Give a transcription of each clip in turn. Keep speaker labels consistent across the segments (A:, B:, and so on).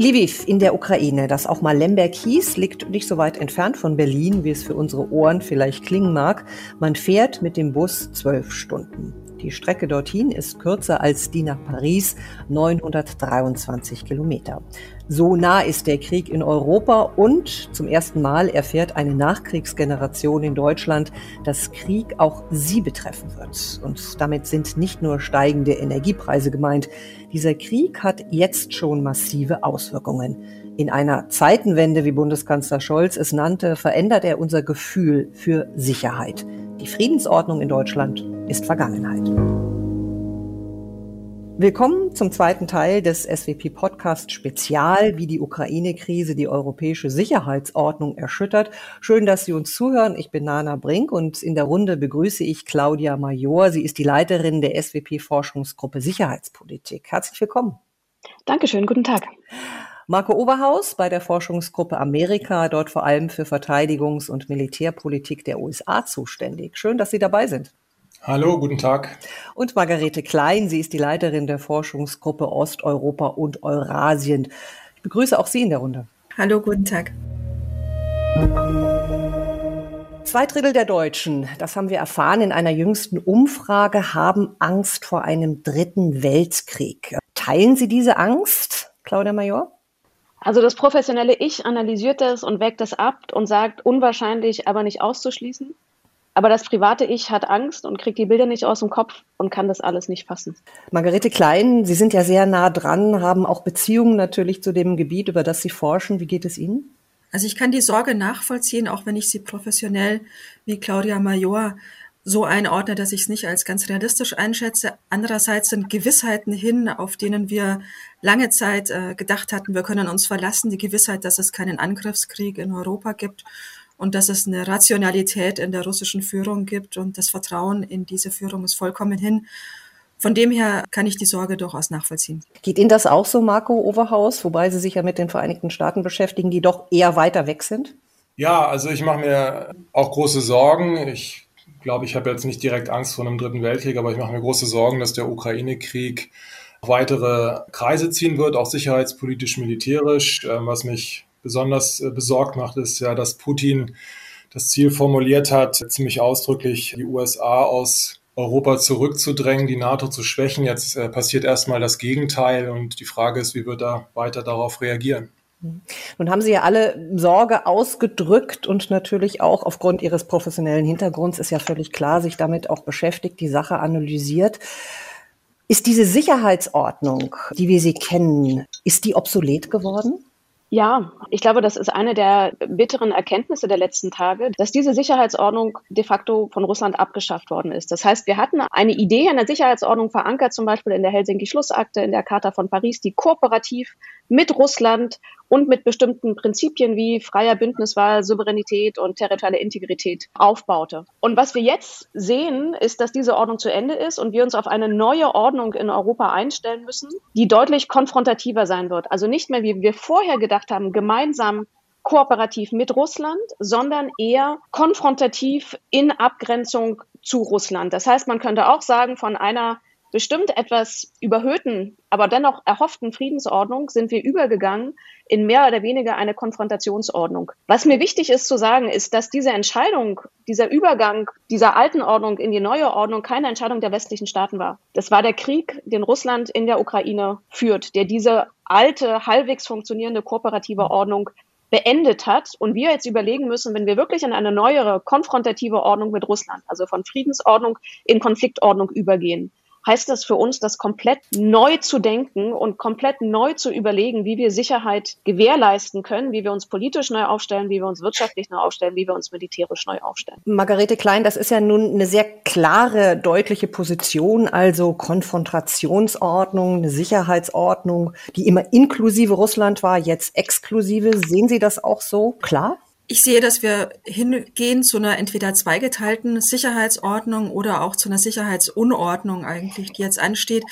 A: Lviv in der Ukraine, das auch mal Lemberg hieß, liegt nicht so weit entfernt von Berlin, wie es für unsere Ohren vielleicht klingen mag. Man fährt mit dem Bus zwölf Stunden. Die Strecke dorthin ist kürzer als die nach Paris, 923 Kilometer. So nah ist der Krieg in Europa und zum ersten Mal erfährt eine Nachkriegsgeneration in Deutschland, dass Krieg auch sie betreffen wird. Und damit sind nicht nur steigende Energiepreise gemeint. Dieser Krieg hat jetzt schon massive Auswirkungen. In einer Zeitenwende, wie Bundeskanzler Scholz es nannte, verändert er unser Gefühl für Sicherheit. Die Friedensordnung in Deutschland ist Vergangenheit. Willkommen zum zweiten Teil des SWP Podcast Spezial, wie die Ukraine-Krise die europäische Sicherheitsordnung erschüttert. Schön, dass Sie uns zuhören. Ich bin Nana Brink und in der Runde begrüße ich Claudia Major. Sie ist die Leiterin der SWP Forschungsgruppe Sicherheitspolitik. Herzlich willkommen.
B: Dankeschön. Guten Tag.
A: Marco Oberhaus bei der Forschungsgruppe Amerika, dort vor allem für Verteidigungs- und Militärpolitik der USA zuständig. Schön, dass Sie dabei sind.
C: Hallo, guten Tag.
A: Und Margarete Klein, sie ist die Leiterin der Forschungsgruppe Osteuropa und Eurasien. Ich begrüße auch Sie in der Runde.
D: Hallo, guten Tag.
A: Zwei Drittel der Deutschen, das haben wir erfahren in einer jüngsten Umfrage, haben Angst vor einem dritten Weltkrieg. Teilen Sie diese Angst, Claudia Major?
B: Also das professionelle Ich analysiert das und wägt es ab und sagt, unwahrscheinlich, aber nicht auszuschließen. Aber das private Ich hat Angst und kriegt die Bilder nicht aus dem Kopf und kann das alles nicht fassen.
A: Margarete Klein, Sie sind ja sehr nah dran, haben auch Beziehungen natürlich zu dem Gebiet, über das Sie forschen. Wie geht es Ihnen?
D: Also ich kann die Sorge nachvollziehen, auch wenn ich sie professionell wie Claudia Major so einordne, dass ich es nicht als ganz realistisch einschätze. Andererseits sind Gewissheiten hin, auf denen wir lange Zeit äh, gedacht hatten, wir können uns verlassen. Die Gewissheit, dass es keinen Angriffskrieg in Europa gibt und dass es eine Rationalität in der russischen Führung gibt und das Vertrauen in diese Führung ist vollkommen hin. Von dem her kann ich die Sorge durchaus nachvollziehen.
A: Geht Ihnen das auch so, Marco Overhaus, wobei Sie sich ja mit den Vereinigten Staaten beschäftigen, die doch eher weiter weg sind?
C: Ja, also ich mache mir auch große Sorgen. Ich glaube, ich habe jetzt nicht direkt Angst vor einem dritten Weltkrieg, aber ich mache mir große Sorgen, dass der Ukraine-Krieg weitere Kreise ziehen wird, auch sicherheitspolitisch, militärisch. Ähm, was mich besonders äh, besorgt macht, ist ja, dass Putin das Ziel formuliert hat, ziemlich ausdrücklich die USA aus Europa zurückzudrängen, die NATO zu schwächen. Jetzt äh, passiert erstmal das Gegenteil und die Frage ist, wie wird er weiter darauf reagieren?
A: Nun haben Sie ja alle Sorge ausgedrückt und natürlich auch aufgrund Ihres professionellen Hintergrunds ist ja völlig klar, sich damit auch beschäftigt, die Sache analysiert. Ist diese Sicherheitsordnung, die wir sie kennen, ist die obsolet geworden?
B: Ja, ich glaube, das ist eine der bitteren Erkenntnisse der letzten Tage, dass diese Sicherheitsordnung de facto von Russland abgeschafft worden ist. Das heißt, wir hatten eine Idee einer Sicherheitsordnung verankert, zum Beispiel in der Helsinki-Schlussakte, in der Charta von Paris, die kooperativ mit Russland und mit bestimmten Prinzipien wie freier Bündniswahl, Souveränität und territoriale Integrität aufbaute. Und was wir jetzt sehen, ist, dass diese Ordnung zu Ende ist und wir uns auf eine neue Ordnung in Europa einstellen müssen, die deutlich konfrontativer sein wird. Also nicht mehr, wie wir vorher gedacht haben, gemeinsam kooperativ mit Russland, sondern eher konfrontativ in Abgrenzung zu Russland. Das heißt, man könnte auch sagen, von einer bestimmt etwas überhöhten, aber dennoch erhofften Friedensordnung sind wir übergegangen in mehr oder weniger eine Konfrontationsordnung. Was mir wichtig ist zu sagen, ist, dass diese Entscheidung, dieser Übergang dieser alten Ordnung in die neue Ordnung keine Entscheidung der westlichen Staaten war. Das war der Krieg, den Russland in der Ukraine führt, der diese alte, halbwegs funktionierende kooperative Ordnung beendet hat und wir jetzt überlegen müssen, wenn wir wirklich in eine neuere konfrontative Ordnung mit Russland, also von Friedensordnung in Konfliktordnung übergehen, heißt das für uns, das komplett neu zu denken und komplett neu zu überlegen, wie wir Sicherheit gewährleisten können, wie wir uns politisch neu aufstellen, wie wir uns wirtschaftlich neu aufstellen, wie wir uns militärisch neu aufstellen.
A: Margarete Klein, das ist ja nun eine sehr klare, deutliche Position, also Konfrontationsordnung, eine Sicherheitsordnung, die immer inklusive Russland war, jetzt exklusive. Sehen Sie das auch so klar?
D: Ich sehe, dass wir hingehen zu einer entweder zweigeteilten Sicherheitsordnung oder auch zu einer Sicherheitsunordnung eigentlich, die jetzt ansteht.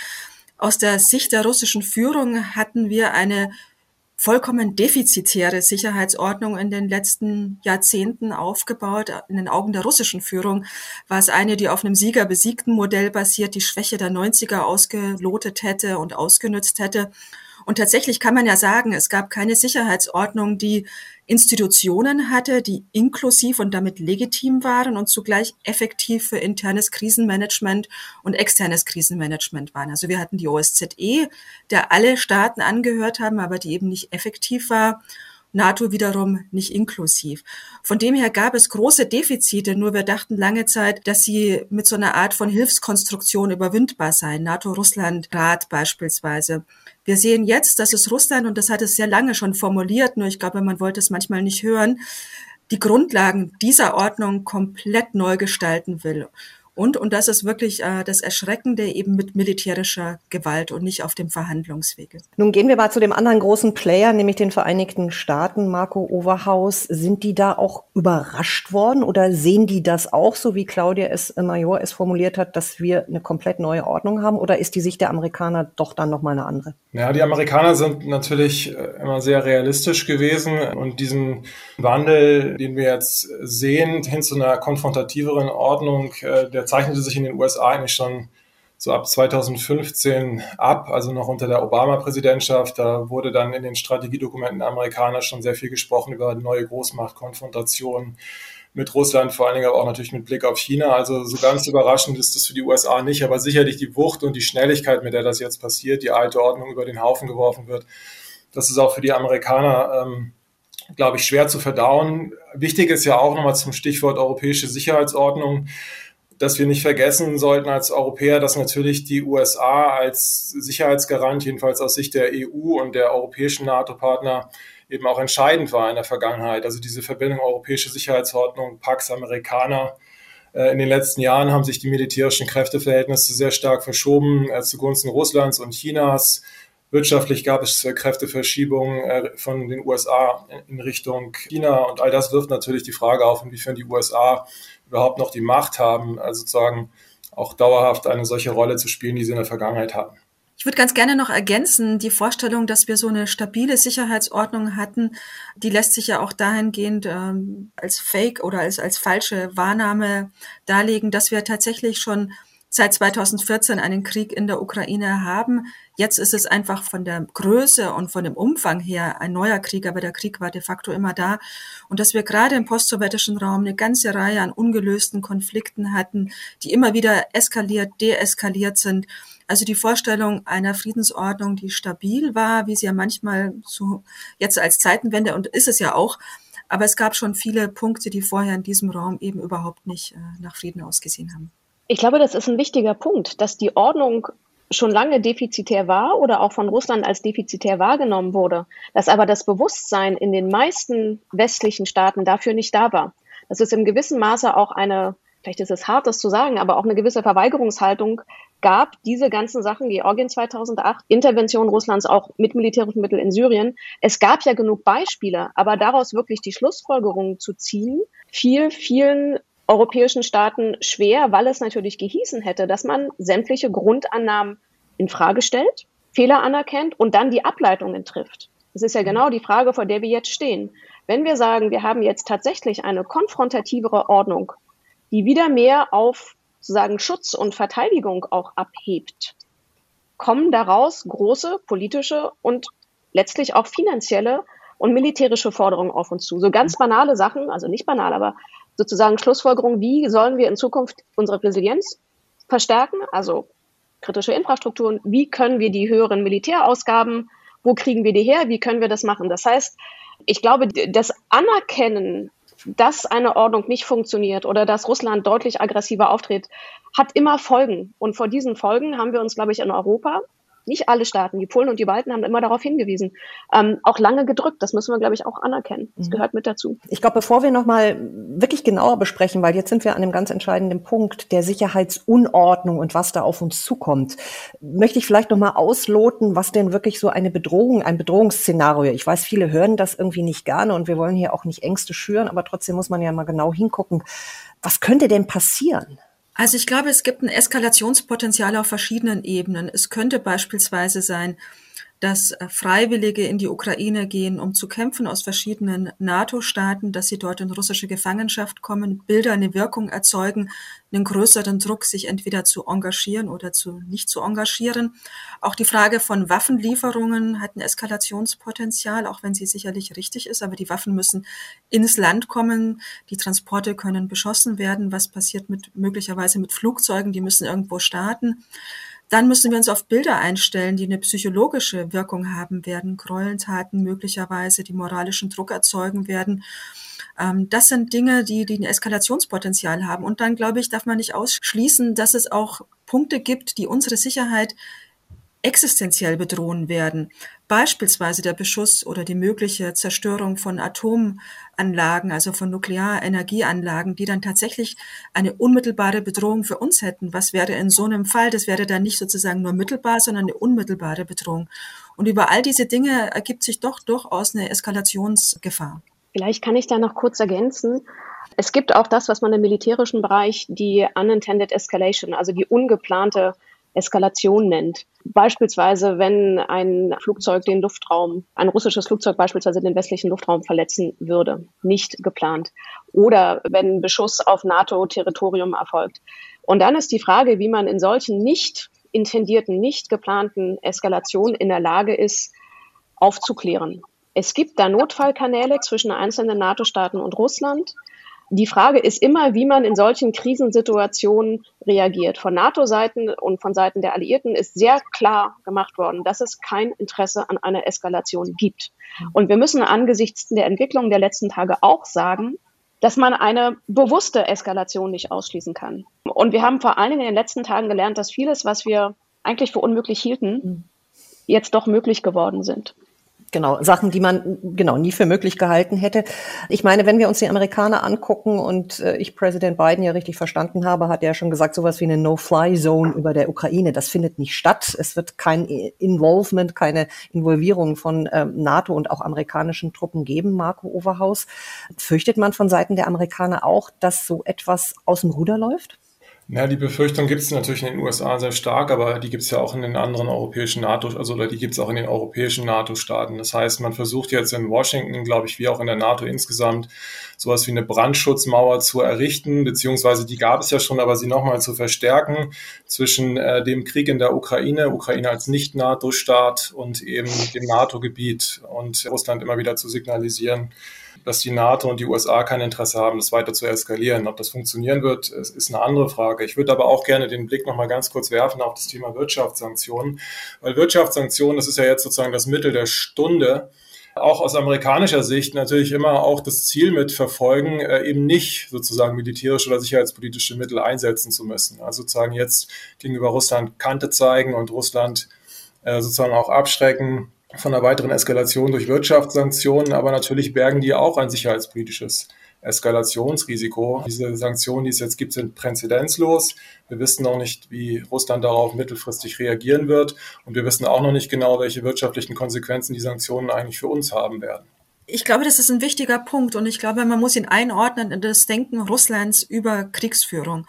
D: Aus der Sicht der russischen Führung hatten wir eine vollkommen defizitäre Sicherheitsordnung in den letzten Jahrzehnten aufgebaut. In den Augen der russischen Führung war es eine, die auf einem Sieger-besiegten Modell basiert, die Schwäche der 90er ausgelotet hätte und ausgenutzt hätte Und tatsächlich kann man ja sagen, es gab keine Sicherheitsordnung, die Institutionen hatte, die inklusiv und damit legitim waren und zugleich effektiv für internes Krisenmanagement und externes Krisenmanagement waren. Also wir hatten die OSZE, der alle Staaten angehört haben, aber die eben nicht effektiv war. NATO wiederum nicht inklusiv. Von dem her gab es große Defizite, nur wir dachten lange Zeit, dass sie mit so einer Art von Hilfskonstruktion überwindbar seien. NATO-Russland-Rat beispielsweise. Wir sehen jetzt, dass es Russland, und das hat es sehr lange schon formuliert, nur ich glaube, man wollte es manchmal nicht hören, die Grundlagen dieser Ordnung komplett neu gestalten will. Und, und das ist wirklich äh, das Erschreckende, eben mit militärischer Gewalt und nicht auf dem Verhandlungswege.
A: Nun gehen wir mal zu dem anderen großen Player, nämlich den Vereinigten Staaten, Marco Overhaus. Sind die da auch überrascht worden oder sehen die das auch, so wie Claudia es äh, Major es formuliert hat, dass wir eine komplett neue Ordnung haben? Oder ist die Sicht der Amerikaner doch dann nochmal eine andere?
C: Ja, die Amerikaner sind natürlich äh, immer sehr realistisch gewesen und diesen Wandel, den wir jetzt sehen, hin zu einer konfrontativeren Ordnung, äh, der zeichnete sich in den USA eigentlich schon so ab 2015 ab, also noch unter der Obama-Präsidentschaft. Da wurde dann in den Strategiedokumenten der Amerikaner schon sehr viel gesprochen über neue Großmachtkonfrontationen mit Russland, vor allen Dingen aber auch natürlich mit Blick auf China. Also so ganz überraschend ist das für die USA nicht, aber sicherlich die Wucht und die Schnelligkeit, mit der das jetzt passiert, die alte Ordnung über den Haufen geworfen wird, das ist auch für die Amerikaner, ähm, glaube ich, schwer zu verdauen. Wichtig ist ja auch nochmal zum Stichwort europäische Sicherheitsordnung dass wir nicht vergessen sollten als Europäer, dass natürlich die USA als Sicherheitsgarant, jedenfalls aus Sicht der EU und der europäischen NATO-Partner, eben auch entscheidend war in der Vergangenheit. Also diese Verbindung europäische Sicherheitsordnung, Pax Amerikaner. Äh, in den letzten Jahren haben sich die militärischen Kräfteverhältnisse sehr stark verschoben äh, zugunsten Russlands und Chinas. Wirtschaftlich gab es Kräfteverschiebungen äh, von den USA in Richtung China und all das wirft natürlich die Frage auf, inwiefern die USA überhaupt noch die Macht haben, also sozusagen auch dauerhaft eine solche Rolle zu spielen, die sie in der Vergangenheit hatten.
D: Ich würde ganz gerne noch ergänzen, die Vorstellung, dass wir so eine stabile Sicherheitsordnung hatten, die lässt sich ja auch dahingehend ähm, als Fake oder als, als falsche Wahrnahme darlegen, dass wir tatsächlich schon seit 2014 einen Krieg in der Ukraine haben. Jetzt ist es einfach von der Größe und von dem Umfang her ein neuer Krieg, aber der Krieg war de facto immer da. Und dass wir gerade im postsowjetischen Raum eine ganze Reihe an ungelösten Konflikten hatten, die immer wieder eskaliert, deeskaliert sind. Also die Vorstellung einer Friedensordnung, die stabil war, wie sie ja manchmal so jetzt als Zeitenwende und ist es ja auch, aber es gab schon viele Punkte, die vorher in diesem Raum eben überhaupt nicht äh, nach Frieden ausgesehen haben.
B: Ich glaube, das ist ein wichtiger Punkt, dass die Ordnung schon lange defizitär war oder auch von Russland als defizitär wahrgenommen wurde, dass aber das Bewusstsein in den meisten westlichen Staaten dafür nicht da war. Dass es im gewissen Maße auch eine, vielleicht ist es hart, das zu sagen, aber auch eine gewisse Verweigerungshaltung gab, diese ganzen Sachen, Georgien 2008, Intervention Russlands auch mit militärischen Mitteln in Syrien. Es gab ja genug Beispiele, aber daraus wirklich die Schlussfolgerungen zu ziehen, fiel vielen europäischen Staaten schwer, weil es natürlich gehießen hätte, dass man sämtliche Grundannahmen in Frage stellt, Fehler anerkennt und dann die Ableitungen trifft. Das ist ja genau die Frage, vor der wir jetzt stehen. Wenn wir sagen, wir haben jetzt tatsächlich eine konfrontativere Ordnung, die wieder mehr auf sozusagen Schutz und Verteidigung auch abhebt, kommen daraus große politische und letztlich auch finanzielle und militärische Forderungen auf uns zu. So ganz banale Sachen, also nicht banal, aber sozusagen Schlussfolgerung, wie sollen wir in Zukunft unsere Resilienz verstärken, also kritische Infrastrukturen, wie können wir die höheren Militärausgaben, wo kriegen wir die her, wie können wir das machen. Das heißt, ich glaube, das Anerkennen, dass eine Ordnung nicht funktioniert oder dass Russland deutlich aggressiver auftritt, hat immer Folgen. Und vor diesen Folgen haben wir uns, glaube ich, in Europa nicht alle Staaten, die Polen und die Balten haben immer darauf hingewiesen, ähm, auch lange gedrückt. Das müssen wir, glaube ich, auch anerkennen. Das mhm. gehört mit dazu.
A: Ich glaube, bevor wir nochmal wirklich genauer besprechen, weil jetzt sind wir an einem ganz entscheidenden Punkt der Sicherheitsunordnung und was da auf uns zukommt, möchte ich vielleicht nochmal ausloten, was denn wirklich so eine Bedrohung, ein Bedrohungsszenario. Ich weiß, viele hören das irgendwie nicht gerne und wir wollen hier auch nicht Ängste schüren, aber trotzdem muss man ja mal genau hingucken. Was könnte denn passieren?
D: Also ich glaube, es gibt ein Eskalationspotenzial auf verschiedenen Ebenen. Es könnte beispielsweise sein, dass äh, Freiwillige in die Ukraine gehen, um zu kämpfen aus verschiedenen NATO-Staaten, dass sie dort in russische Gefangenschaft kommen, Bilder eine Wirkung erzeugen, einen größeren Druck, sich entweder zu engagieren oder zu nicht zu engagieren. Auch die Frage von Waffenlieferungen hat ein Eskalationspotenzial, auch wenn sie sicherlich richtig ist, aber die Waffen müssen ins Land kommen, die Transporte können beschossen werden. Was passiert mit möglicherweise mit Flugzeugen? Die müssen irgendwo starten. Dann müssen wir uns auf Bilder einstellen, die eine psychologische Wirkung haben werden, Gräueltaten möglicherweise, die moralischen Druck erzeugen werden. Ähm, das sind Dinge, die, die ein Eskalationspotenzial haben. Und dann, glaube ich, darf man nicht ausschließen, dass es auch Punkte gibt, die unsere Sicherheit existenziell bedrohen werden. Beispielsweise der Beschuss oder die mögliche Zerstörung von Atomanlagen, also von Nuklearenergieanlagen, die dann tatsächlich eine unmittelbare Bedrohung für uns hätten. Was wäre in so einem Fall? Das wäre dann nicht sozusagen nur mittelbar, sondern eine unmittelbare Bedrohung. Und über all diese Dinge ergibt sich doch durchaus eine Eskalationsgefahr.
B: Vielleicht kann ich da noch kurz ergänzen. Es gibt auch das, was man im militärischen Bereich die unintended escalation, also die ungeplante Eskalation nennt. Beispielsweise, wenn ein Flugzeug den Luftraum, ein russisches Flugzeug beispielsweise den westlichen Luftraum verletzen würde, nicht geplant. Oder wenn Beschuss auf NATO-Territorium erfolgt. Und dann ist die Frage, wie man in solchen nicht intendierten, nicht geplanten Eskalationen in der Lage ist, aufzuklären. Es gibt da Notfallkanäle zwischen einzelnen NATO-Staaten und Russland. Die Frage ist immer, wie man in solchen Krisensituationen reagiert. Von NATO-Seiten und von Seiten der Alliierten ist sehr klar gemacht worden, dass es kein Interesse an einer Eskalation gibt. Und wir müssen angesichts der Entwicklung der letzten Tage auch sagen, dass man eine bewusste Eskalation nicht ausschließen kann. Und wir haben vor allen Dingen in den letzten Tagen gelernt, dass vieles, was wir eigentlich für unmöglich hielten, jetzt doch möglich geworden sind.
A: Genau, Sachen, die man genau nie für möglich gehalten hätte. Ich meine, wenn wir uns die Amerikaner angucken und äh, ich Präsident Biden ja richtig verstanden habe, hat er schon gesagt, sowas wie eine No-Fly-Zone über der Ukraine, das findet nicht statt. Es wird kein Involvement, keine Involvierung von ähm, NATO und auch amerikanischen Truppen geben, Marco Overhaus. Fürchtet man von Seiten der Amerikaner auch, dass so etwas aus dem Ruder läuft?
C: Ja, die Befürchtung gibt es natürlich in den USA sehr stark, aber die gibt es ja auch in den anderen europäischen NATO, also oder die gibt es auch in den europäischen NATO-Staaten. Das heißt, man versucht jetzt in Washington, glaube ich, wie auch in der NATO insgesamt, sowas wie eine Brandschutzmauer zu errichten, beziehungsweise die gab es ja schon, aber sie nochmal zu verstärken zwischen äh, dem Krieg in der Ukraine, Ukraine als Nicht-NATO-Staat und eben dem NATO-Gebiet und Russland immer wieder zu signalisieren, dass die NATO und die USA kein Interesse haben, das weiter zu eskalieren. Ob das funktionieren wird, ist eine andere Frage. Ich würde aber auch gerne den Blick noch mal ganz kurz werfen auf das Thema Wirtschaftssanktionen, weil Wirtschaftssanktionen, das ist ja jetzt sozusagen das Mittel der Stunde auch aus amerikanischer Sicht natürlich immer auch das Ziel mit verfolgen, äh, eben nicht sozusagen militärische oder sicherheitspolitische Mittel einsetzen zu müssen. Also sozusagen jetzt gegenüber Russland Kante zeigen und Russland äh, sozusagen auch abschrecken, von einer weiteren Eskalation durch Wirtschaftssanktionen, aber natürlich bergen die auch ein sicherheitspolitisches Eskalationsrisiko. Diese Sanktionen, die es jetzt gibt, sind präzedenzlos. Wir wissen noch nicht, wie Russland darauf mittelfristig reagieren wird. Und wir wissen auch noch nicht genau, welche wirtschaftlichen Konsequenzen die Sanktionen eigentlich für uns haben werden.
D: Ich glaube, das ist ein wichtiger Punkt und ich glaube, man muss ihn einordnen in das Denken Russlands über Kriegsführung.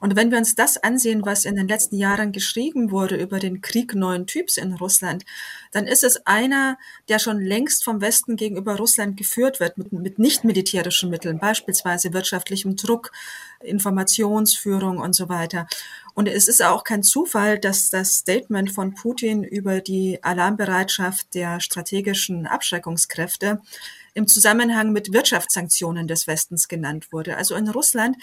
D: Und wenn wir uns das ansehen, was in den letzten Jahren geschrieben wurde über den Krieg neuen Typs in Russland, dann ist es einer, der schon längst vom Westen gegenüber Russland geführt wird, mit, mit nicht militärischen Mitteln, beispielsweise wirtschaftlichem Druck, Informationsführung und so weiter. Und es ist auch kein Zufall, dass das Statement von Putin über die Alarmbereitschaft der strategischen Abschreckungskräfte im Zusammenhang mit Wirtschaftssanktionen des Westens genannt wurde. Also in Russland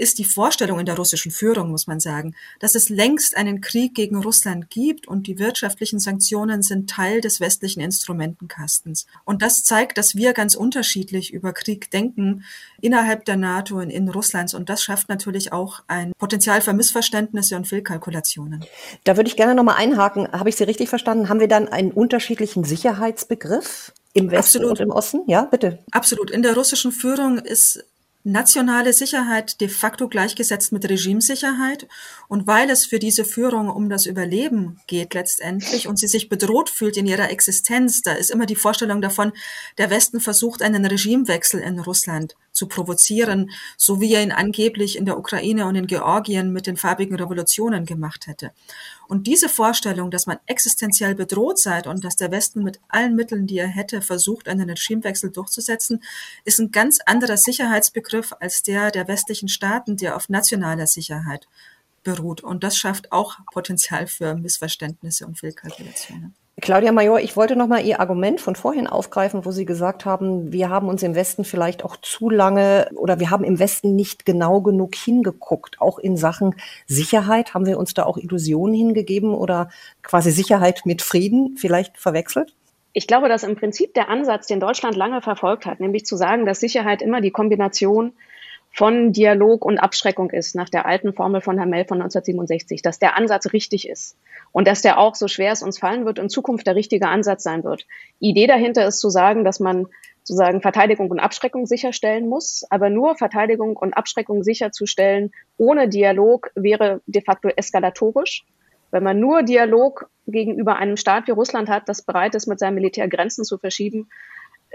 D: ist die Vorstellung in der russischen Führung, muss man sagen, dass es längst einen Krieg gegen Russland gibt und die wirtschaftlichen Sanktionen sind Teil des westlichen Instrumentenkastens. Und das zeigt, dass wir ganz unterschiedlich über Krieg denken innerhalb der NATO und in Russlands. Und das schafft natürlich auch ein Potenzial für Missverständnisse und Fehlkalkulationen.
A: Da würde ich gerne nochmal einhaken. Habe ich Sie richtig verstanden? Haben wir dann einen unterschiedlichen Sicherheitsbegriff? Im Westen Absolut. und im Osten? Ja, bitte.
D: Absolut. In der russischen Führung ist nationale Sicherheit de facto gleichgesetzt mit Regimesicherheit. Und weil es für diese Führung um das Überleben geht letztendlich und sie sich bedroht fühlt in ihrer Existenz, da ist immer die Vorstellung davon, der Westen versucht einen Regimewechsel in Russland zu provozieren, so wie er ihn angeblich in der Ukraine und in Georgien mit den farbigen Revolutionen gemacht hätte. Und diese Vorstellung, dass man existenziell bedroht sei und dass der Westen mit allen Mitteln, die er hätte, versucht, einen Regimewechsel durchzusetzen, ist ein ganz anderer Sicherheitsbegriff als der der westlichen Staaten, der auf nationaler Sicherheit beruht. Und das schafft auch Potenzial für Missverständnisse und Fehlkalkulationen.
A: Claudia Major, ich wollte noch mal Ihr Argument von vorhin aufgreifen, wo Sie gesagt haben, wir haben uns im Westen vielleicht auch zu lange oder wir haben im Westen nicht genau genug hingeguckt. Auch in Sachen Sicherheit haben wir uns da auch Illusionen hingegeben oder quasi Sicherheit mit Frieden vielleicht verwechselt?
B: Ich glaube, dass im Prinzip der Ansatz, den Deutschland lange verfolgt hat, nämlich zu sagen, dass Sicherheit immer die Kombination von Dialog und Abschreckung ist, nach der alten Formel von Mell von 1967, dass der Ansatz richtig ist und dass der auch, so schwer es uns fallen wird, in Zukunft der richtige Ansatz sein wird. Idee dahinter ist zu sagen, dass man sozusagen Verteidigung und Abschreckung sicherstellen muss, aber nur Verteidigung und Abschreckung sicherzustellen ohne Dialog wäre de facto eskalatorisch. Wenn man nur Dialog gegenüber einem Staat wie Russland hat, das bereit ist, mit seinem Militär Grenzen zu verschieben,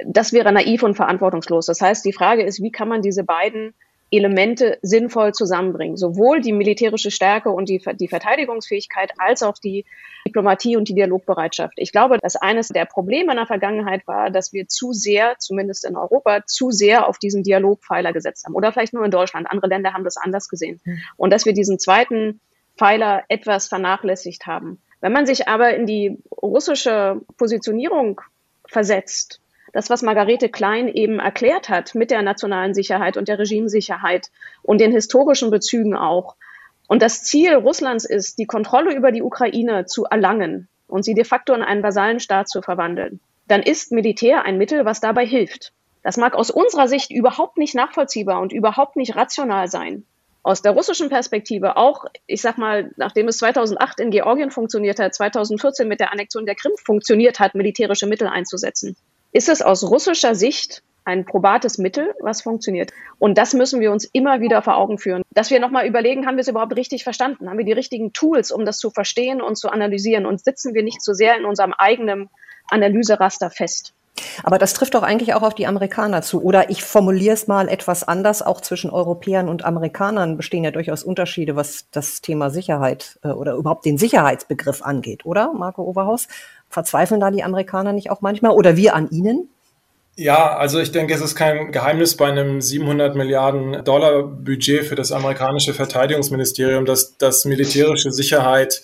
B: das wäre naiv und verantwortungslos. Das heißt, die Frage ist, wie kann man diese beiden Elemente sinnvoll zusammenbringen. Sowohl die militärische Stärke und die, die Verteidigungsfähigkeit als auch die Diplomatie und die Dialogbereitschaft. Ich glaube, dass eines der Probleme in der Vergangenheit war, dass wir zu sehr, zumindest in Europa, zu sehr auf diesen Dialogpfeiler gesetzt haben. Oder vielleicht nur in Deutschland. Andere Länder haben das anders gesehen. Hm. Und dass wir diesen zweiten Pfeiler etwas vernachlässigt haben. Wenn man sich aber in die russische Positionierung versetzt, das, was Margarete Klein eben erklärt hat mit der nationalen Sicherheit und der Regimesicherheit und den historischen Bezügen auch. Und das Ziel Russlands ist, die Kontrolle über die Ukraine zu erlangen und sie de facto in einen Vasallenstaat zu verwandeln. Dann ist Militär ein Mittel, was dabei hilft. Das mag aus unserer Sicht überhaupt nicht nachvollziehbar und überhaupt nicht rational sein. Aus der russischen Perspektive auch, ich sag mal, nachdem es 2008 in Georgien funktioniert hat, 2014 mit der Annexion der Krim funktioniert hat, militärische Mittel einzusetzen ist es aus russischer Sicht ein probates Mittel, was funktioniert. Und das müssen wir uns immer wieder vor Augen führen. Dass wir nochmal überlegen, haben wir es überhaupt richtig verstanden? Haben wir die richtigen Tools, um das zu verstehen und zu analysieren? Und sitzen wir nicht zu so sehr in unserem eigenen Analyseraster fest?
A: Aber das trifft doch eigentlich auch auf die Amerikaner zu. Oder ich formuliere es mal etwas anders. Auch zwischen Europäern und Amerikanern bestehen ja durchaus Unterschiede, was das Thema Sicherheit äh, oder überhaupt den Sicherheitsbegriff angeht, oder, Marco Oberhaus? Verzweifeln da die Amerikaner nicht auch manchmal oder wir an ihnen?
C: Ja, also ich denke, es ist kein Geheimnis bei einem 700 Milliarden Dollar Budget für das amerikanische Verteidigungsministerium, dass das militärische Sicherheit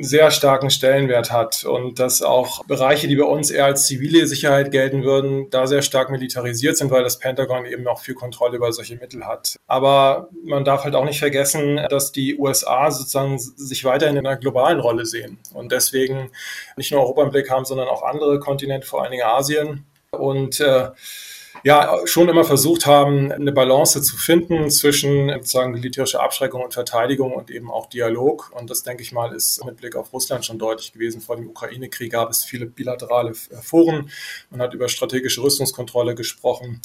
C: sehr starken Stellenwert hat und dass auch Bereiche, die bei uns eher als zivile Sicherheit gelten würden, da sehr stark militarisiert sind, weil das Pentagon eben auch viel Kontrolle über solche Mittel hat. Aber man darf halt auch nicht vergessen, dass die USA sozusagen sich weiterhin in einer globalen Rolle sehen und deswegen nicht nur Europa im Blick haben, sondern auch andere Kontinente, vor allen Dingen Asien. Und äh, ja schon immer versucht haben, eine Balance zu finden zwischen sozusagen militärischer Abschreckung und Verteidigung und eben auch Dialog. Und das, denke ich mal, ist mit Blick auf Russland schon deutlich gewesen. Vor dem Ukraine-Krieg gab es viele bilaterale Foren. Man hat über strategische Rüstungskontrolle gesprochen.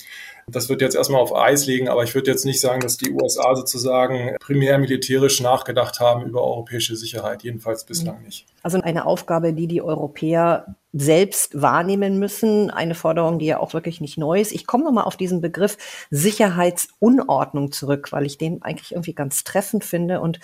C: Das wird jetzt erstmal auf Eis liegen, aber ich würde jetzt nicht sagen, dass die USA sozusagen primär militärisch nachgedacht haben über europäische Sicherheit, jedenfalls bislang nicht.
A: Also eine Aufgabe, die die Europäer selbst wahrnehmen müssen, eine Forderung, die ja auch wirklich nicht neu ist. Ich komme nochmal auf diesen Begriff Sicherheitsunordnung zurück, weil ich den eigentlich irgendwie ganz treffend finde. Und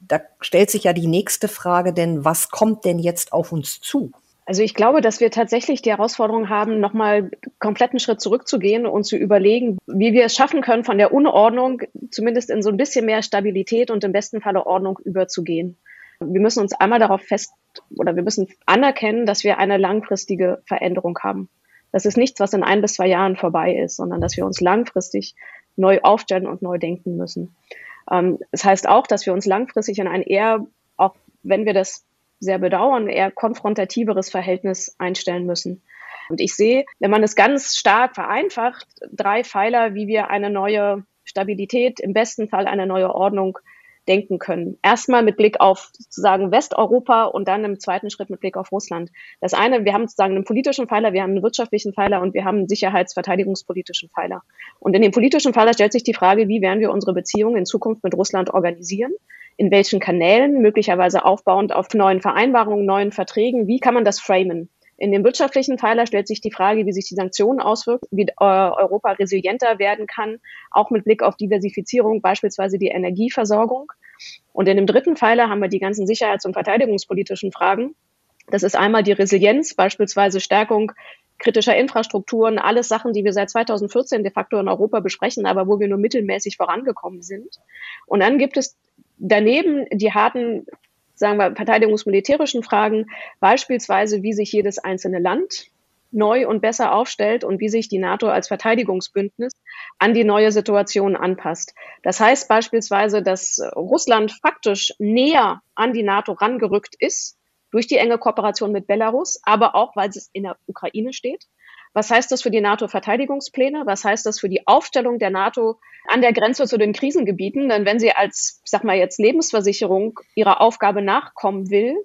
A: da stellt sich ja die nächste Frage, denn was kommt denn jetzt auf uns zu?
B: Also ich glaube, dass wir tatsächlich die Herausforderung haben, nochmal kompletten Schritt zurückzugehen und zu überlegen, wie wir es schaffen können, von der Unordnung zumindest in so ein bisschen mehr Stabilität und im besten Falle Ordnung überzugehen. Wir müssen uns einmal darauf fest oder wir müssen anerkennen, dass wir eine langfristige Veränderung haben. Das ist nichts, was in ein bis zwei Jahren vorbei ist, sondern dass wir uns langfristig neu aufstellen und neu denken müssen. Ähm, das heißt auch, dass wir uns langfristig in ein eher, auch wenn wir das sehr bedauern, eher konfrontativeres Verhältnis einstellen müssen. Und ich sehe, wenn man es ganz stark vereinfacht, drei Pfeiler, wie wir eine neue Stabilität, im besten Fall eine neue Ordnung denken können. Erstmal mit Blick auf sozusagen Westeuropa und dann im zweiten Schritt mit Blick auf Russland. Das eine, wir haben sozusagen einen politischen Pfeiler, wir haben einen wirtschaftlichen Pfeiler und wir haben einen sicherheitsverteidigungspolitischen Pfeiler. Und in dem politischen Pfeiler stellt sich die Frage, wie werden wir unsere Beziehungen in Zukunft mit Russland organisieren? in welchen Kanälen, möglicherweise aufbauend auf neuen Vereinbarungen, neuen Verträgen, wie kann man das framen? In dem wirtschaftlichen Pfeiler stellt sich die Frage, wie sich die Sanktionen auswirken, wie äh, Europa resilienter werden kann, auch mit Blick auf Diversifizierung, beispielsweise die Energieversorgung. Und in dem dritten Pfeiler haben wir die ganzen sicherheits- und verteidigungspolitischen Fragen. Das ist einmal die Resilienz, beispielsweise Stärkung kritischer Infrastrukturen, alles Sachen, die wir seit 2014 de facto in Europa besprechen, aber wo wir nur mittelmäßig vorangekommen sind. Und dann gibt es daneben die harten sagen wir, verteidigungsmilitärischen Fragen, beispielsweise wie sich jedes einzelne Land neu und besser aufstellt und wie sich die NATO als Verteidigungsbündnis an die neue Situation anpasst. Das heißt beispielsweise, dass Russland faktisch näher an die NATO rangerückt ist durch die enge Kooperation mit Belarus, aber auch, weil es in der Ukraine steht. Was heißt das für die NATO-Verteidigungspläne? Was heißt das für die Aufstellung der NATO an der Grenze zu den Krisengebieten? Denn wenn sie als, sag mal jetzt, Lebensversicherung ihrer Aufgabe nachkommen will,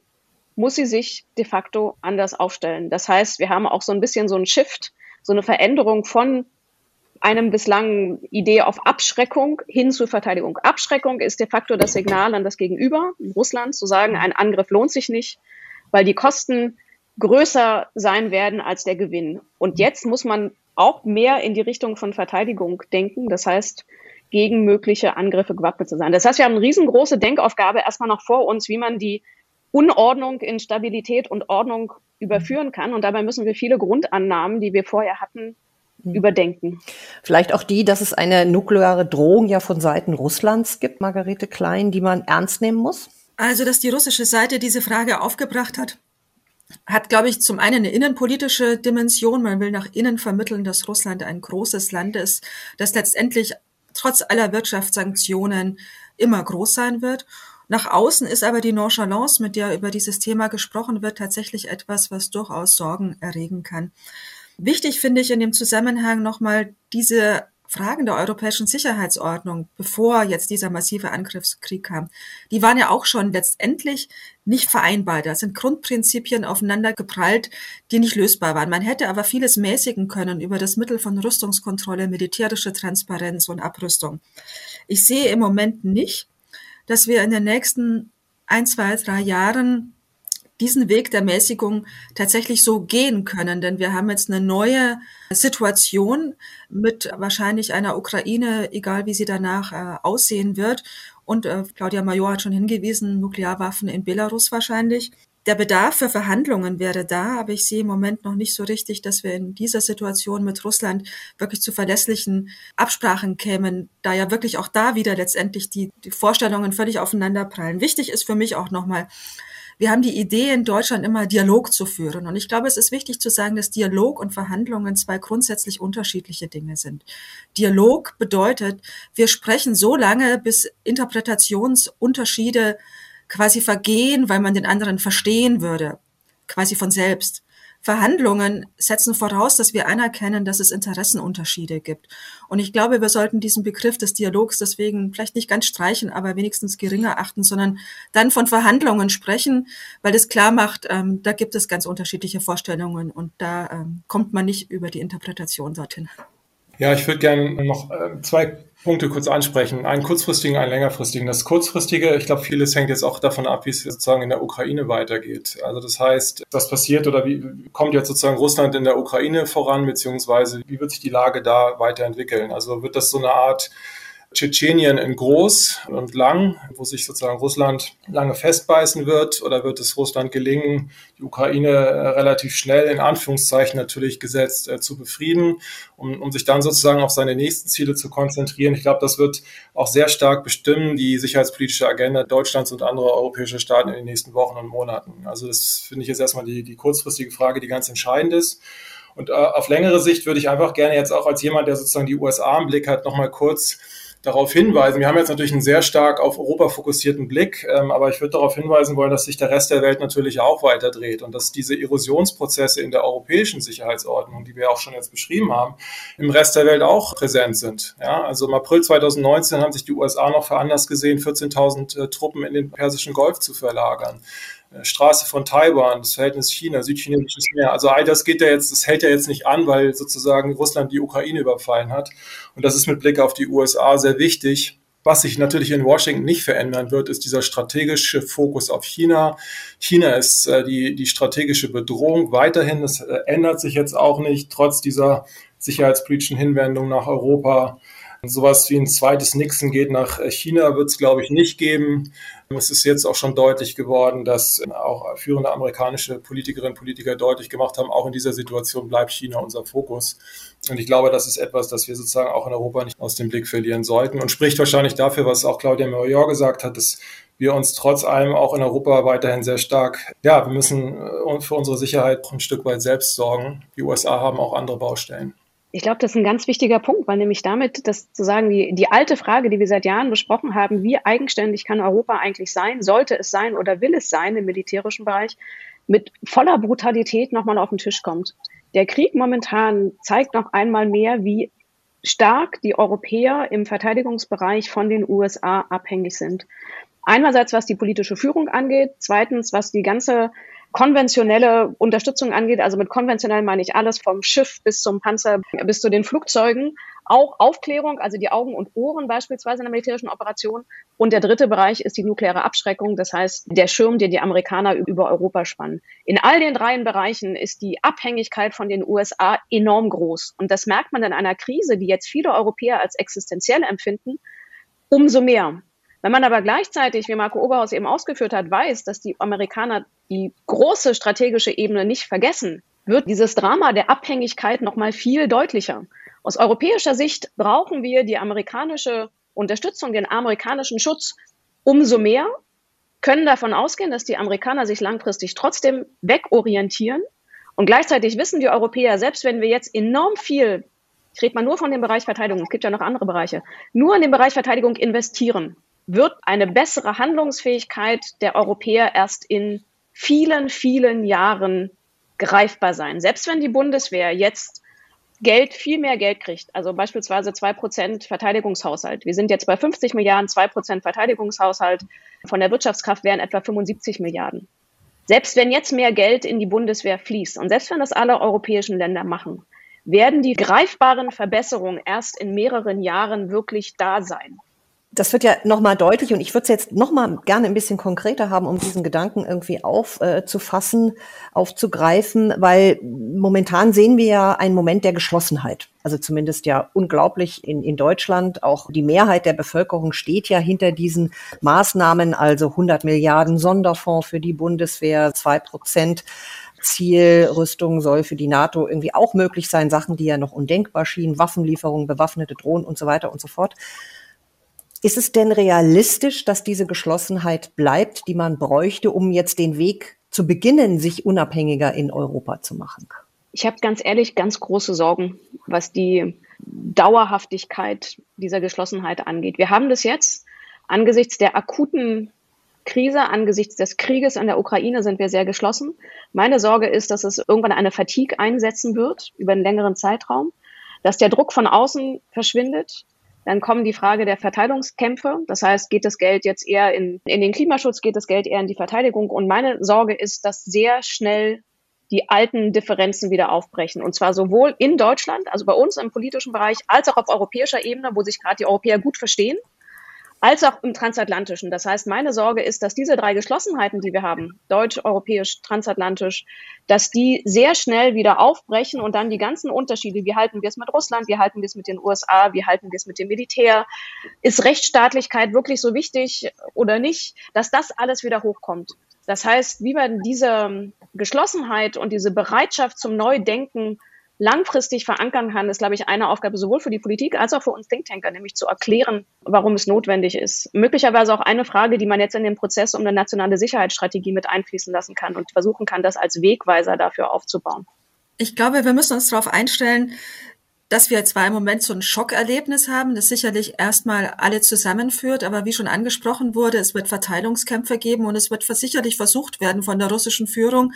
B: muss sie sich de facto anders aufstellen. Das heißt, wir haben auch so ein bisschen so ein Shift, so eine Veränderung von einem bislang Idee auf Abschreckung hin zur Verteidigung. Abschreckung ist de facto das Signal an das Gegenüber, Russland, zu sagen, ein Angriff lohnt sich nicht, weil die Kosten größer sein werden als der Gewinn. Und jetzt muss man auch mehr in die Richtung von Verteidigung denken. Das heißt, gegen mögliche Angriffe gewappnet zu sein. Das heißt, wir haben eine riesengroße Denkaufgabe erstmal noch vor uns, wie man die Unordnung in Stabilität und Ordnung überführen kann. Und dabei müssen wir viele Grundannahmen, die wir vorher hatten, hm. überdenken.
A: Vielleicht auch die, dass es eine nukleare Drohung ja von Seiten Russlands gibt, Margarete Klein, die man ernst nehmen muss?
D: Also, dass die russische Seite diese Frage aufgebracht hat, hat, glaube ich, zum einen eine innenpolitische Dimension. Man will nach innen vermitteln, dass Russland ein großes Land ist, das letztendlich trotz aller Wirtschaftssanktionen immer groß sein wird. Nach außen ist aber die Nonchalance, mit der über dieses Thema gesprochen wird, tatsächlich etwas, was durchaus Sorgen erregen kann. Wichtig finde ich in dem Zusammenhang nochmal diese Fragen der europäischen Sicherheitsordnung, bevor jetzt dieser massive Angriffskrieg kam, die waren ja auch schon letztendlich nicht vereinbar. Da sind Grundprinzipien aufeinander geprallt, die nicht lösbar waren. Man hätte aber vieles mäßigen können über das Mittel von Rüstungskontrolle, militärische Transparenz und Abrüstung. Ich sehe im Moment nicht, dass wir in den nächsten ein, zwei, drei Jahren diesen Weg der Mäßigung tatsächlich so gehen können. Denn wir haben jetzt eine neue Situation mit wahrscheinlich einer Ukraine, egal wie sie danach äh, aussehen wird. Und äh, Claudia Major hat schon hingewiesen, Nuklearwaffen in Belarus wahrscheinlich. Der Bedarf für Verhandlungen wäre da, aber ich sehe im Moment noch nicht so richtig, dass wir in dieser Situation mit Russland wirklich zu verlässlichen Absprachen kämen, da ja wirklich auch da wieder letztendlich die, die Vorstellungen völlig aufeinanderprallen. Wichtig ist für mich auch nochmal, wir haben die Idee in Deutschland immer Dialog zu führen. Und ich glaube, es ist wichtig zu sagen, dass Dialog und Verhandlungen zwei grundsätzlich unterschiedliche Dinge sind. Dialog bedeutet, wir sprechen so lange, bis Interpretationsunterschiede quasi vergehen, weil man den anderen verstehen würde, quasi von selbst. Verhandlungen setzen voraus, dass wir anerkennen, dass es Interessenunterschiede gibt. Und ich glaube, wir sollten diesen Begriff des Dialogs deswegen vielleicht nicht ganz streichen, aber wenigstens geringer achten, sondern dann von Verhandlungen sprechen, weil das klar macht, ähm, da gibt es ganz unterschiedliche Vorstellungen und da ähm, kommt man nicht über die Interpretation dorthin.
C: Ja, ich würde gerne noch äh, zwei Punkte kurz ansprechen. Einen kurzfristigen, einen längerfristigen. Das kurzfristige, ich glaube, vieles hängt jetzt auch davon ab, wie es sozusagen in der Ukraine weitergeht. Also das heißt, was passiert oder wie kommt jetzt sozusagen Russland in der Ukraine voran, beziehungsweise wie wird sich die Lage da weiterentwickeln? Also wird das so eine Art Tschetschenien in groß und lang, wo sich sozusagen Russland lange festbeißen wird? Oder wird es Russland gelingen, die Ukraine äh, relativ schnell, in Anführungszeichen natürlich gesetzt, äh, zu befrieden, um, um sich dann sozusagen auf seine nächsten Ziele zu konzentrieren? Ich glaube, das wird auch sehr stark bestimmen, die sicherheitspolitische Agenda Deutschlands und anderer europäischer Staaten in den nächsten Wochen und Monaten. Also das finde ich jetzt erstmal die, die kurzfristige Frage, die ganz entscheidend ist. Und äh, auf längere Sicht würde ich einfach gerne jetzt auch als jemand, der sozusagen die USA im Blick hat, nochmal kurz darauf hinweisen. Wir haben jetzt natürlich einen sehr stark auf Europa fokussierten Blick, ähm, aber ich würde darauf hinweisen wollen, dass sich der Rest der Welt natürlich auch weiter dreht und dass diese Erosionsprozesse in der europäischen Sicherheitsordnung, die wir auch schon jetzt beschrieben haben, im Rest der Welt auch präsent sind. Ja, also im April 2019 haben sich die USA noch veranlasst gesehen, 14.000 äh, Truppen in den Persischen Golf zu verlagern. Äh, Straße von Taiwan, das Verhältnis China, südchinesisches Meer. Also all das geht ja jetzt, das hält ja jetzt nicht an, weil sozusagen Russland die Ukraine überfallen hat. Und das ist mit Blick auf die USA sehr wichtig, Was sich natürlich in Washington nicht verändern wird, ist dieser strategische Fokus auf China. China ist äh, die, die strategische Bedrohung weiterhin. Das äh, ändert sich jetzt auch nicht, trotz dieser sicherheitspolitischen Hinwendung nach Europa. Sowas wie ein zweites Nixon geht nach China wird es, glaube ich, nicht geben. Es ist jetzt auch schon deutlich geworden, dass auch führende amerikanische Politikerinnen und Politiker deutlich gemacht haben, auch in dieser Situation bleibt China unser Fokus. Und ich glaube, das ist etwas, das wir sozusagen auch in Europa nicht aus dem Blick verlieren sollten und spricht wahrscheinlich dafür, was auch Claudia Merior gesagt hat, dass wir uns trotz allem auch in Europa weiterhin sehr stark, ja, wir müssen äh, für unsere Sicherheit ein Stück weit selbst sorgen. Die USA haben auch andere Baustellen.
B: Ich glaube, das ist ein ganz wichtiger Punkt, weil nämlich damit, dass sozusagen die, die alte Frage, die wir seit Jahren besprochen haben, wie eigenständig kann Europa eigentlich sein, sollte es sein oder will es sein im militärischen Bereich, mit voller Brutalität nochmal auf den Tisch kommt. Der Krieg momentan zeigt noch einmal mehr, wie stark die Europäer im Verteidigungsbereich von den USA abhängig sind. Einerseits, was die politische Führung angeht, zweitens, was die ganze konventionelle Unterstützung angeht, also mit konventionell meine ich alles vom Schiff bis zum Panzer bis zu den Flugzeugen, auch Aufklärung, also die Augen und Ohren beispielsweise in der militärischen Operation. Und der dritte Bereich ist die nukleare Abschreckung, das heißt der Schirm, den die Amerikaner über Europa spannen. In all den dreien Bereichen ist die Abhängigkeit von den USA enorm groß. Und das merkt man in einer Krise, die jetzt viele Europäer als existenziell empfinden, umso mehr. Wenn man aber gleichzeitig, wie Marco Oberhaus eben ausgeführt hat, weiß, dass die Amerikaner die große strategische Ebene nicht vergessen, wird dieses Drama der Abhängigkeit noch mal viel deutlicher. Aus europäischer Sicht brauchen wir die amerikanische Unterstützung, den amerikanischen Schutz umso mehr, können davon ausgehen, dass die Amerikaner sich langfristig trotzdem wegorientieren. Und gleichzeitig wissen die Europäer, selbst wenn wir jetzt enorm viel, ich rede mal nur von dem Bereich Verteidigung, es gibt ja noch andere Bereiche, nur in den Bereich Verteidigung investieren, wird eine bessere Handlungsfähigkeit der Europäer erst in vielen, vielen Jahren greifbar sein. Selbst wenn die Bundeswehr jetzt Geld, viel mehr Geld kriegt, also beispielsweise zwei Prozent Verteidigungshaushalt. Wir sind jetzt bei 50 Milliarden, zwei Prozent Verteidigungshaushalt. Von der Wirtschaftskraft wären etwa 75 Milliarden. Selbst wenn jetzt mehr Geld in die Bundeswehr fließt und selbst wenn das alle europäischen Länder machen, werden die greifbaren Verbesserungen erst in mehreren Jahren wirklich da sein
A: das wird ja nochmal deutlich und ich würde es jetzt nochmal gerne ein bisschen konkreter haben, um diesen Gedanken irgendwie aufzufassen, äh, aufzugreifen, weil momentan sehen wir ja einen Moment der Geschlossenheit. Also zumindest ja unglaublich in, in Deutschland. Auch die Mehrheit der Bevölkerung steht ja hinter diesen Maßnahmen, also 100 Milliarden Sonderfonds für die Bundeswehr, zwei Prozent. Zielrüstung soll für die NATO irgendwie auch möglich sein, Sachen, die ja noch undenkbar schienen, Waffenlieferungen, bewaffnete Drohnen und so weiter und so fort. Ist es denn realistisch, dass diese Geschlossenheit bleibt, die man bräuchte, um jetzt den Weg zu beginnen, sich unabhängiger in Europa zu machen?
B: Ich habe ganz ehrlich ganz große Sorgen, was die Dauerhaftigkeit dieser Geschlossenheit angeht. Wir haben das jetzt angesichts der akuten Krise, angesichts des Krieges in der Ukraine sind wir sehr geschlossen. Meine Sorge ist, dass es irgendwann eine Fatigue einsetzen wird über einen längeren Zeitraum, dass der Druck von außen verschwindet, dann kommen die Frage der Verteilungskämpfe. Das heißt, geht das Geld jetzt eher in, in den Klimaschutz, geht das Geld eher in die Verteidigung? Und meine Sorge ist, dass sehr schnell die alten Differenzen wieder aufbrechen. Und zwar sowohl in Deutschland, also bei uns im politischen Bereich, als auch auf europäischer Ebene, wo sich gerade die Europäer gut verstehen als auch im transatlantischen. Das heißt, meine Sorge ist, dass diese drei Geschlossenheiten, die wir haben, deutsch, europäisch, transatlantisch, dass die sehr schnell wieder aufbrechen und dann die ganzen Unterschiede, wie halten wir es mit Russland, wie halten wir es mit den USA, wie halten wir es mit dem Militär, ist Rechtsstaatlichkeit wirklich so wichtig oder nicht, dass das alles wieder hochkommt. Das heißt, wie man diese Geschlossenheit und diese Bereitschaft zum Neudenken langfristig verankern kann, ist, glaube ich, eine Aufgabe sowohl für die Politik als auch für uns Thinktanker, nämlich zu erklären, warum es notwendig ist. Möglicherweise auch eine Frage, die man jetzt in den Prozess um eine nationale Sicherheitsstrategie mit einfließen lassen kann und versuchen kann, das als Wegweiser dafür aufzubauen.
D: Ich glaube, wir müssen uns darauf einstellen, dass wir zwar im Moment so ein Schockerlebnis haben, das sicherlich erstmal alle zusammenführt, aber wie schon angesprochen wurde, es wird Verteilungskämpfe geben und es wird sicherlich versucht werden von der russischen Führung,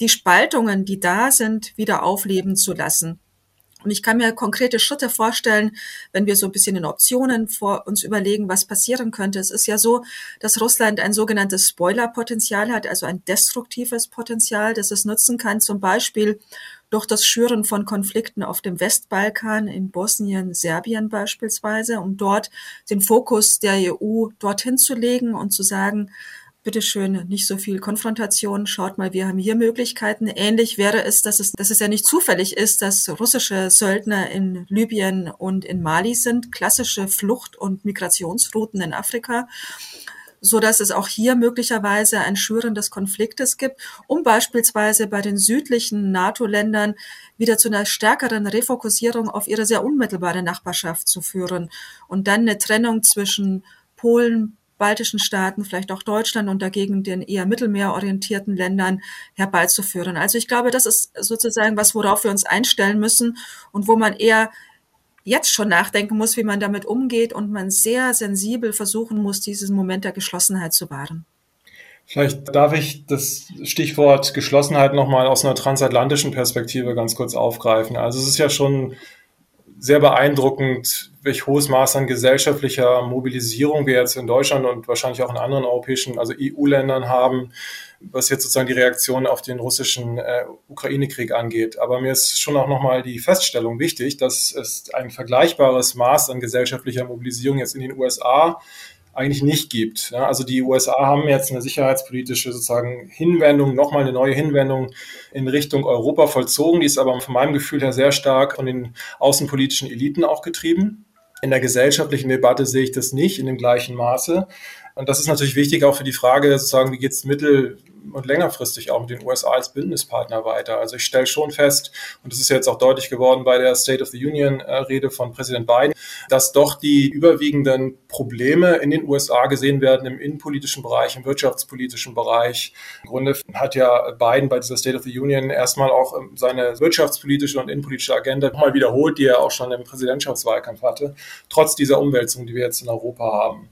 D: die Spaltungen, die da sind, wieder aufleben zu lassen. Und ich kann mir konkrete Schritte vorstellen, wenn wir so ein bisschen in Optionen vor uns überlegen, was passieren könnte. Es ist ja so, dass Russland ein sogenanntes Spoilerpotenzial hat, also ein destruktives Potenzial, das es nutzen kann, zum Beispiel durch das Schüren von Konflikten auf dem Westbalkan, in Bosnien, Serbien beispielsweise, um dort den Fokus der EU dorthin zu legen und zu sagen, bitteschön, nicht so viel Konfrontation, schaut mal, wir haben hier Möglichkeiten. Ähnlich wäre es, dass es, dass es ja nicht zufällig ist, dass russische Söldner in Libyen und in Mali sind, klassische Flucht- und Migrationsrouten in Afrika so dass es auch hier möglicherweise ein Schüren des Konfliktes gibt, um beispielsweise bei den südlichen NATO-Ländern wieder zu einer stärkeren Refokussierung auf ihre sehr unmittelbare Nachbarschaft zu führen und dann eine Trennung zwischen Polen, baltischen Staaten, vielleicht auch Deutschland und dagegen den eher mittelmeerorientierten Ländern herbeizuführen. Also ich glaube, das ist sozusagen was, worauf wir uns einstellen müssen und wo man eher jetzt schon nachdenken muss, wie man damit umgeht und man sehr sensibel versuchen muss, diesen Moment der Geschlossenheit zu wahren.
C: Vielleicht darf ich das Stichwort Geschlossenheit nochmal aus einer transatlantischen Perspektive ganz kurz aufgreifen. Also es ist ja schon sehr beeindruckend, welch hohes Maß an gesellschaftlicher Mobilisierung wir jetzt in Deutschland und wahrscheinlich auch in anderen europäischen, also EU-Ländern haben, was jetzt sozusagen die Reaktion auf den russischen äh, Ukraine-Krieg angeht. Aber mir ist schon auch nochmal die Feststellung wichtig, dass es ein vergleichbares Maß an gesellschaftlicher Mobilisierung jetzt in den USA eigentlich nicht gibt. Ja, also die USA haben jetzt eine sicherheitspolitische sozusagen Hinwendung, nochmal eine neue Hinwendung in Richtung Europa vollzogen. Die ist aber von meinem Gefühl her sehr stark von den außenpolitischen Eliten auch getrieben. In der gesellschaftlichen Debatte sehe ich das nicht in dem gleichen Maße. Und das ist natürlich wichtig auch für die Frage, sozusagen, wie geht es mittel- und längerfristig auch mit den USA als Bündnispartner weiter. Also ich stelle schon fest, und das ist jetzt auch deutlich geworden bei der State of the Union-Rede von Präsident Biden, dass doch die überwiegenden Probleme in den USA gesehen werden im innenpolitischen Bereich, im wirtschaftspolitischen Bereich. Im Grunde hat ja Biden bei dieser State of the Union erstmal auch seine wirtschaftspolitische und innenpolitische Agenda nochmal wiederholt, die er auch schon im Präsidentschaftswahlkampf hatte, trotz dieser Umwälzung, die wir jetzt in Europa haben.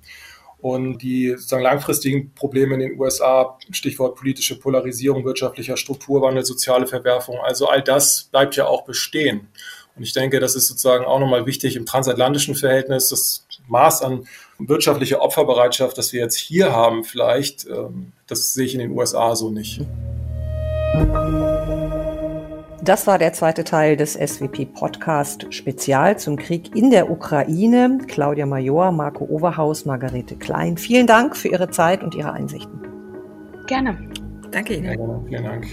C: Und die sozusagen langfristigen Probleme in den USA, Stichwort politische Polarisierung, wirtschaftlicher Strukturwandel, soziale Verwerfung, also all das bleibt ja auch bestehen. Und ich denke, das ist sozusagen auch nochmal wichtig im transatlantischen Verhältnis, das Maß an wirtschaftlicher Opferbereitschaft, das wir jetzt hier haben, vielleicht, ähm, das sehe ich in den USA so nicht.
A: Das war der zweite Teil des SWP Podcast Spezial zum Krieg in der Ukraine. Claudia Major, Marco Overhaus, Margarete Klein. Vielen Dank für Ihre Zeit und Ihre Einsichten.
B: Gerne.
D: Danke Ihnen. Ja,
C: vielen Dank.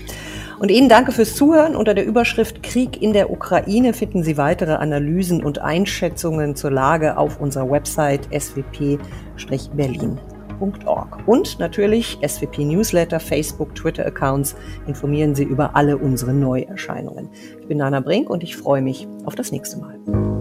A: Und Ihnen danke fürs Zuhören. Unter der Überschrift Krieg in der Ukraine finden Sie weitere Analysen und Einschätzungen zur Lage auf unserer Website swp-berlin und natürlich SWP Newsletter, Facebook, Twitter-Accounts informieren Sie über alle unsere Neuerscheinungen. Ich bin Nana Brink und ich freue mich auf das nächste Mal.